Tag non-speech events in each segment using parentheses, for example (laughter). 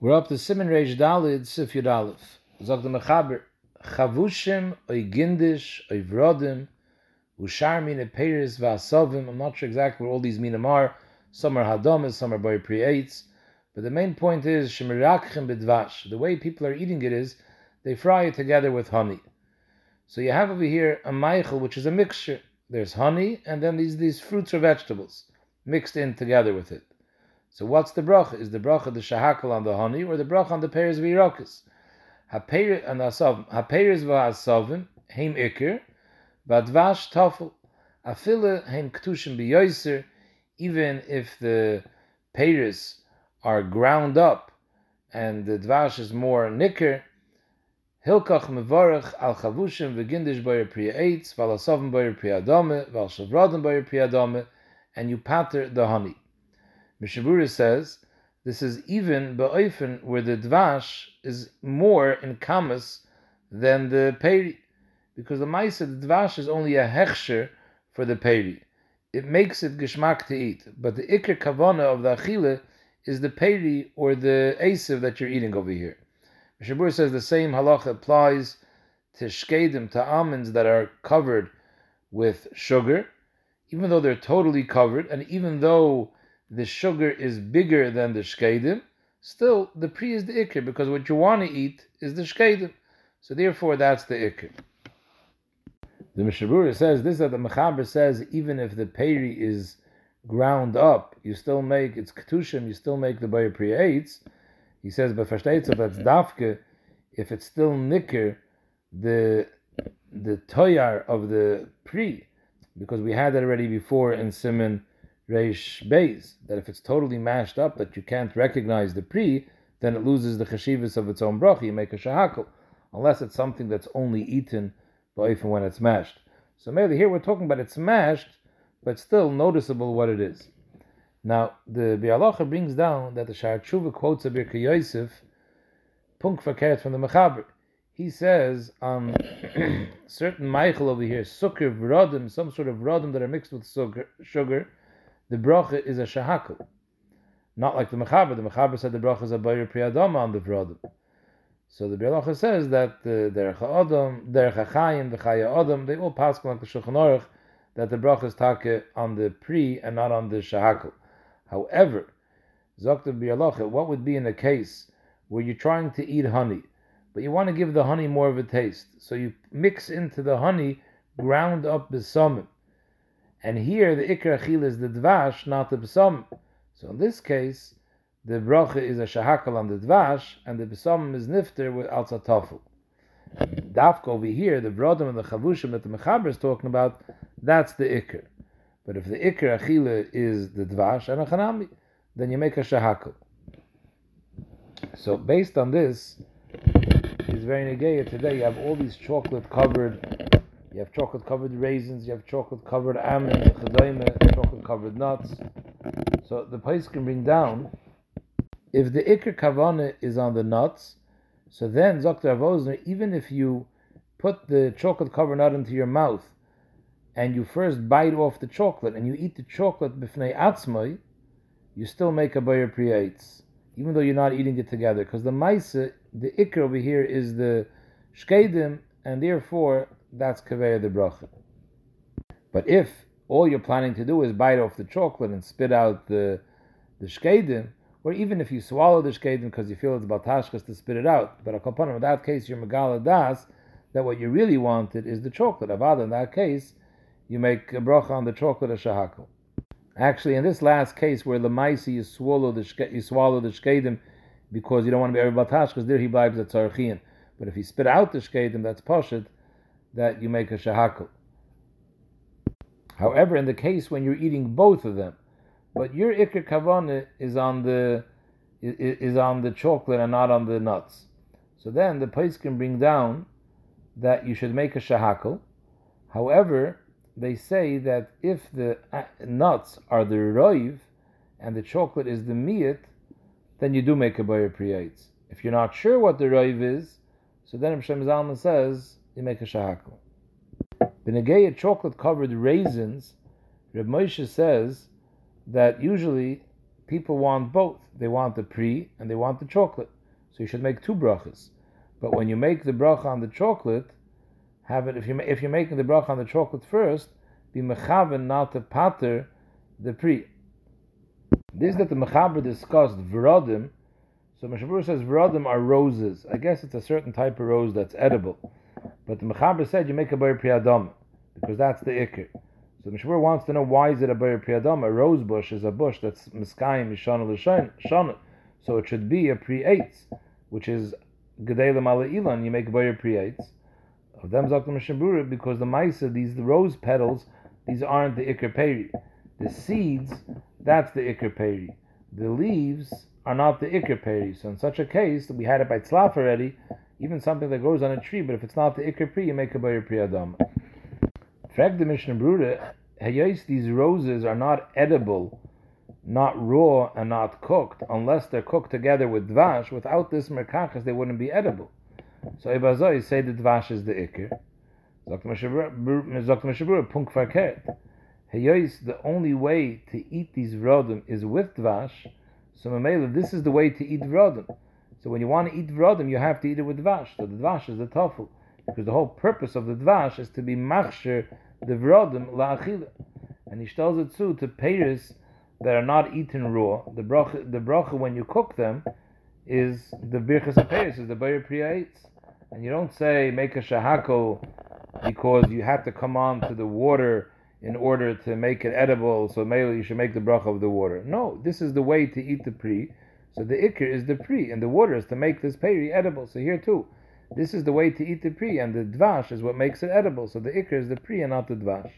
We're up to Simon Reish Dalid Sif Yud Aleph. Zog the Mechaber, Chavushim, oy Gindish, oy Vrodim, Ushar mine Peiris v'asovim. I'm not sure exactly what all these minim are. Some are Hadomas, some are Boy Priates. But the main point is, Shemirakchim b'dvash. The way people are eating it is, they fry it together with honey. So you have over here a meichel, which is a mixture. There's honey, and then these, these fruits or vegetables mixed in together with it. So what's the bracha? Is the bracha the shahakal on the honey or the bracha on the pears asavim. Hapeires v'asavim heim ikir, badvash tafel. Afile heim ktushim b'yoiser. Even if the pears are ground up and the dvash is more nicker, Hilkach mevarach al chavushim v'gindish boyer priya eitz, val asavim boyer priya adame, and you patter the honey. Mishabura says this is even ba'oifen where the dvash is more in kamas than the peri, because the ma'isa the dvash is only a hechsher for the peri. It makes it geshmak to eat, but the ikr kavana of the achile is the peri or the asev that you're eating over here. Mishabur says the same halacha applies to shkedim, to almonds that are covered with sugar, even though they're totally covered, and even though the sugar is bigger than the shkedim, still the pri is the ikr because what you want to eat is the shkedim. So therefore, that's the ikr. The Mishabura says this that the Mechaber says even if the peri is ground up, you still make it's ketushim, you still make the bayer pri. He says, but versteht so that's dafke if it's still nicker the the toyar of the pri because we had that already before in Simon Reish Beis, that if it's totally mashed up, that you can't recognize the pri, then it loses the chashivas of its own bracha. You make a shahakal, unless it's something that's only eaten, but even when it's mashed. So maybe here we're talking about it's mashed, but still noticeable what it is. Now the Bialacha brings down that the Tshuva quotes a Birka Yosef, punk from the Mechaber. He says on um, (clears throat) certain Michael over here, sukkar vrodim, some sort of vrodim that are mixed with sugar, the bracha is a shahakal. Not like the Mechaber. The Mechaber said the bracha is a bayir priyadama on the vrodim. So the Bialacha says that the Derech Adam, Derech HaChayim, the Chaya Adam, they all pass like the Shulchan Aruch, that the bracha is take on the pri and not on the shahakal. However, Zokta Bialacha, what would be in a case where you're trying to eat honey, but you want to give the honey more of a taste. So you mix into the honey ground up besamim. And here the ikra achil is the dvash, not the besamim. So in this case, the bracha is a shahakal on the dvash, and the besamim is nifter with al tzatafel. Dafka over here, the brodim and the chavushim that the mechaber is talking about, that's the ikr. But if the ikr achila is the dvash and a chanami, then you make a shahakal. So based on this, it's very negaya today. You have all these chocolate covered, you have chocolate covered raisins, you have chocolate covered almonds, chocolate covered nuts. So the place can bring down. If the ikr kavana is on the nuts, so then Dr. Avosner, even if you put the chocolate covered nut into your mouth and you first bite off the chocolate and you eat the chocolate b'fnei atzmai, you still make a bayer priyates, even though you're not eating it together. Because the maisa, the ikr over here is the shkedim, and therefore that's kaveya the bracha. But if all you're planning to do is bite off the chocolate and spit out the the shkedim, or even if you swallow the shkedim because you feel it's batashkas to spit it out, but a in that case you're megala das that what you really wanted is the chocolate. Avada in that case, you make a bracha on the chocolate of shahakal. Actually, in this last case where the maisi you swallow the shke, you swallow the shkedim because you don't want to be every batash because there he blibes at tzarchian. But if he spit out the shkedim, that's pashit, that you make a shahakal. However, in the case when you're eating both of them, but your ikr kavana is on the is on the chocolate and not on the nuts. So then the place can bring down that you should make a shahakal. However, they say that if the uh, nuts are the roiv and the chocolate is the miyat, then you do make a bayer priyates. If you're not sure what the roiv is, so then Hashem Zalman says you make a shahakal. Benegeya chocolate covered raisins, Reb Moshe says that usually people want both. They want the pre and they want the chocolate. So you should make two brachas. But when you make the bracha on the chocolate, have it if you if you're making the bracha on the chocolate first, be mechaven not to pater the pre. This that the mechaber discussed vrodim. So Mishabur says vrodim are roses. I guess it's a certain type of rose that's edible. But the mechaber said you make a bar priyadam because that's the ikr. So the Mishabur wants to know why is it a bar priyadam? A rose bush is a bush that's miskayim mishana l'shana. So it should be a pre-eitz, which is Gedelim ala ilan, you make boyer priyates. Of them zakta mishabura because the maisa, these the rose petals, these aren't the ikr peri. The seeds, that's the ikr peri. The leaves are not the ikr peri. So in such a case, we had it by tzlaf already, even something that grows on a tree, but if it's not the ikr pri, you make a boyer priyadam. Frag the Mishnah Brura, these roses are not edible not raw and not cooked, unless they're cooked together with dvash. Without this merkachas, they wouldn't be edible. So Ibazoi say the dvash is the ikir. Punk Heyois, the only way to eat these vrodim is with dvash. So Mamela, this is the way to eat vrodim. So when you want to eat vrodim, you have to eat it with dvash. So the dvash is the tofu. Because the whole purpose of the dvash is to be machsher the vrodim la'achila. And he tells it too to Paris that are not eaten raw, the bracha, the bracha when you cook them is the birchas apayis, is the bayer priya And you don't say make a shahako because you have to come on to the water in order to make it edible, so maybe you should make the bracha of the water. No, this is the way to eat the pri. So the ikr is the pri, and the water is to make this peri edible. So here too, this is the way to eat the pri, and the dvash is what makes it edible. So the ikr is the pri and not the dvash.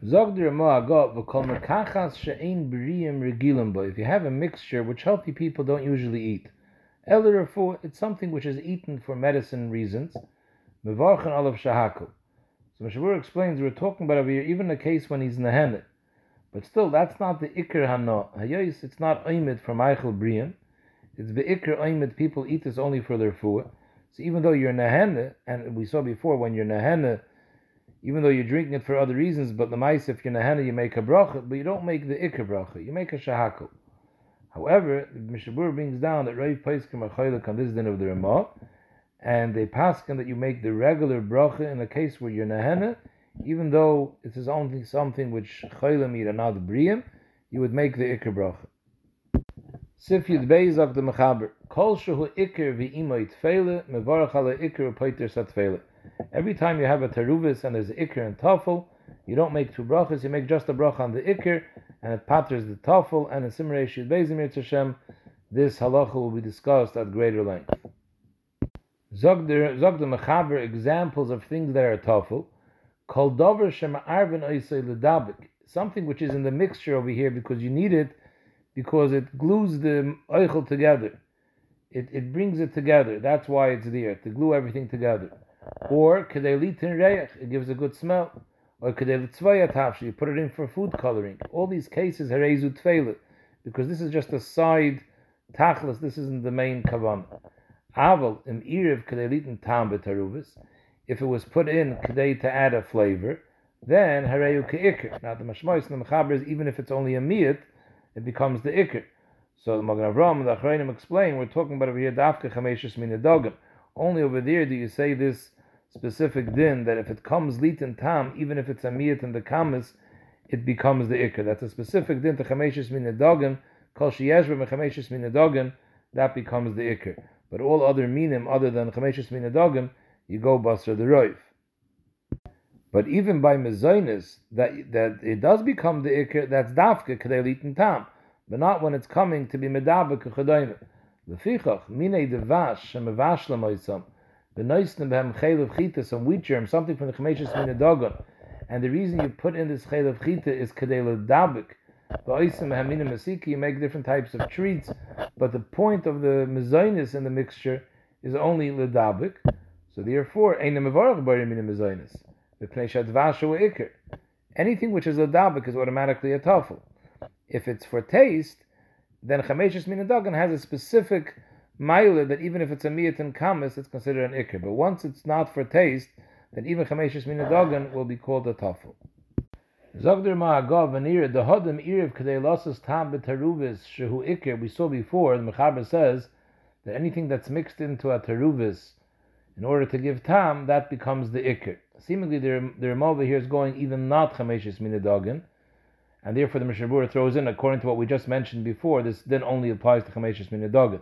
If you have a mixture which healthy people don't usually eat, it's something which is eaten for medicine reasons. So Mishabur explains we're talking about over here even a case when he's nehenet, but still that's not the ikr hano. Hayos it's not oimid for Michael Brian. It's the ikr oimid people eat this only for their food. So even though you're nehene, and we saw before when you're nehene even though you're drinking it for other reasons, but the mice, if you're nahana, you make a bracha, but you don't make the ikr bracha, you make a shahaku. However, Mishabur brings down that Rav Paiskim are on this din of the Ramah, and they paskin that you make the regular bracha in a case where you're nahana, even though it is only something which chaylim eat and not briyim, you would make the ikr bracha. Sif Yud Beizak the Mechaber, Kol Shehu Ikr V'imoy Tfeile, Mevarach Ala Ikr Poiter Satfeile. Every time you have a teruvis and there's an ikr and tafel, you don't make two brachas, you make just a bracha on the ikr, and it patters the tafel, and in Simrei Shid Bezimir Tashem, this halacha will be discussed at greater length. Zog the Mechaber examples of things that are tafel, Kol dover shema arvin ledabik, something which is in the mixture over here because you need it, because it glues the oichel together. It, it brings it together. That's why it's there, to glue everything together. Or kedelitin reich, it gives a good smell. Or kedelitzvaya tafshi, you put it in for food coloring. All these cases herezu tfeilet, because this is just a side tachlis. This isn't the main kavan. Aval im iriv kedelitin tam betaruvis. If it was put in kedei to add a flavor, then hareyu keikr. Now the mashmois and the mechaber is even if it's only a miyat, it becomes the ikr. So the Magen Avram and the Achrayim explain we're talking about over here dafka chameshus min Only over there do you say this specific din that if it comes lit and tam, even if it's a miyat in the kamas, it becomes the ikr. That's a specific din to chameshis min edogen, kol sheyeshva mechameshis min edogen, that becomes the ikr. But all other minim other than chameshis min edogen, you go basra the roif. But even by mezainis, that that it does become the ikr, that's dafke kedei and tam, but not when it's coming to be medavik chadayim. Lefichach minei devash shemevash lemoisam the noisnim behem chayil of chita, some wheat germ, something from the chemeshus minadogon. And the reason you put in this chayil of chita is kadei dabik. You make different types of treats, but the point of the mezainis in the mixture is only ledabik. So therefore, ikr. Anything which is ledabik is automatically a tafel. If it's for taste, then chameshus minadogon has a specific Maila that even if it's a miyat and kamis, it's considered an ikr. But once it's not for taste, then even chameshis minadogan will be called a tafel. Zogder Ma'agav Vanir, the Hodem Iriv Kadei Losses Tam Betaruvis Shehu Iker, we saw before, the Mechaber says that anything that's mixed into a Taruvis in order to give Tam, that becomes the Iker. Seemingly the, the Ramova here is going even not Chameshis Minadogan, and therefore the Mishabura throws in, according to what we just mentioned before, this then only applies to Chameshis Minadogan.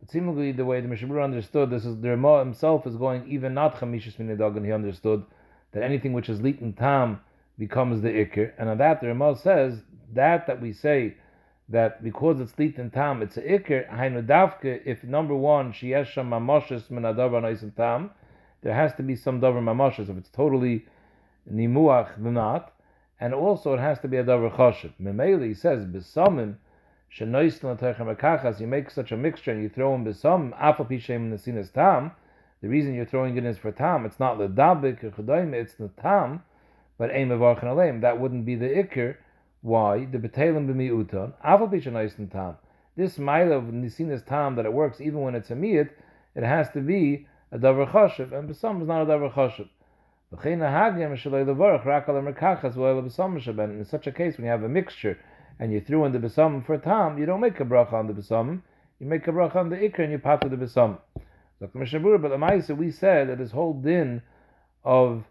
But seemingly the way the Mishabura understood this is the Ramah himself is going even not Chameshis Minadogan, he understood that anything which is and Tam becomes the Iker, and on that the Ramah says that that we say that because it's lit and tam, it's a ikr. Hainu davke. If number one she has mamoshes min adavar tam, there has to be some davar mamoshes. If it's totally nimuach, then not. And also it has to be a davar choshev. Memeli says besamim shenoisn l'techem You make such a mixture and you throw in besam afal pishem nesinas tam. The reason you're throwing it in is for tam. It's not ledabik or It's the tam, but aim of That wouldn't be the ikr why? The betelim b'mi'uton, aval b'shanayis tam. This mile of nisinas tam that it works even when it's a miyat, it has to be a davar choshev, and b'sam is not a davar choshev. In such a case, when you have a mixture and you threw in the besam for tam, you don't make a bracha on the besam, you make a bracha on the ikr and you pat the besam. Dr. Mishabura, but the Maisa, we said that this whole din of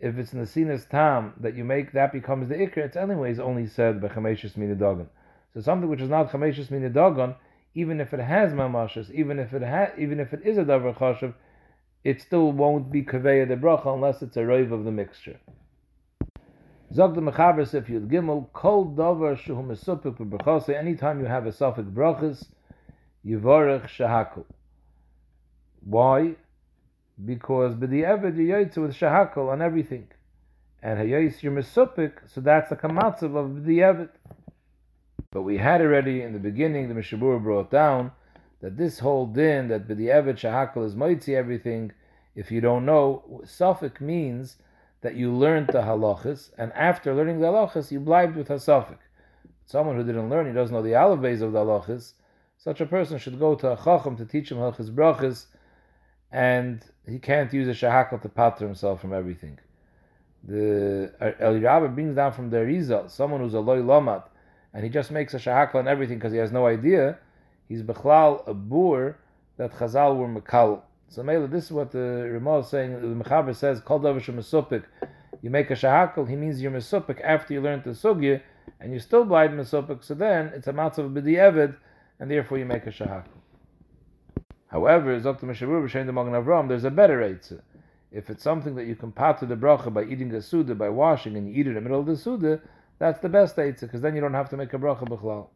if it's in the sinus tam that you make, that becomes the ikr. It's anyways only said by chameshus minidagon. So something which is not chameshus minidagon, even if it has mamashas, even if it ha- even if it is a davar chashav, it still won't be kaveya de bracha unless it's a roiv of the mixture. Zog the mechaber if you gimel kol davar shehu mesupik b'brachase. Anytime you have a suffix brachas, yivarech shahakul. Why? Because b'di'eved you yaitzu with shahakal on everything, and hayais you're mesupik, so that's the kamatzav of b'di'eved. But we had already in the beginning, the Mishabur brought down that this whole din that b'di'eved shahakal is moitzi everything. If you don't know, suffik means that you learned the halachas, and after learning the halachas, you blibed with hasafik. Someone who didn't learn, he doesn't know the alaves of the halachas. Such a person should go to a chacham to teach him halachas brachas and he can't use a shahakal to pater himself from everything. The uh, El Rabbi brings down from the Rizal, someone who's a loy lamat, and he just makes a shahakal on everything because he has no idea. He's bechlal a boor that Chazal were mekal. So Mela, this is what the Ramah is saying. The Mechaber says, "Kol davar mesupik." You make a shahakal, he means you're mesupik after you learn the sugya, and you still blind mesupik. So then it's a matzav b'di'evid, and therefore you make a shahakal. However, Zokta Meshavur B'Shem the Magen Avram, there's a better Eitzah. If it's something that you can pat to the bracha by eating a suda, by washing, and you eat it in the middle of the suda, that's the best Eitzah, because then you don't have to make a bracha b'chlal.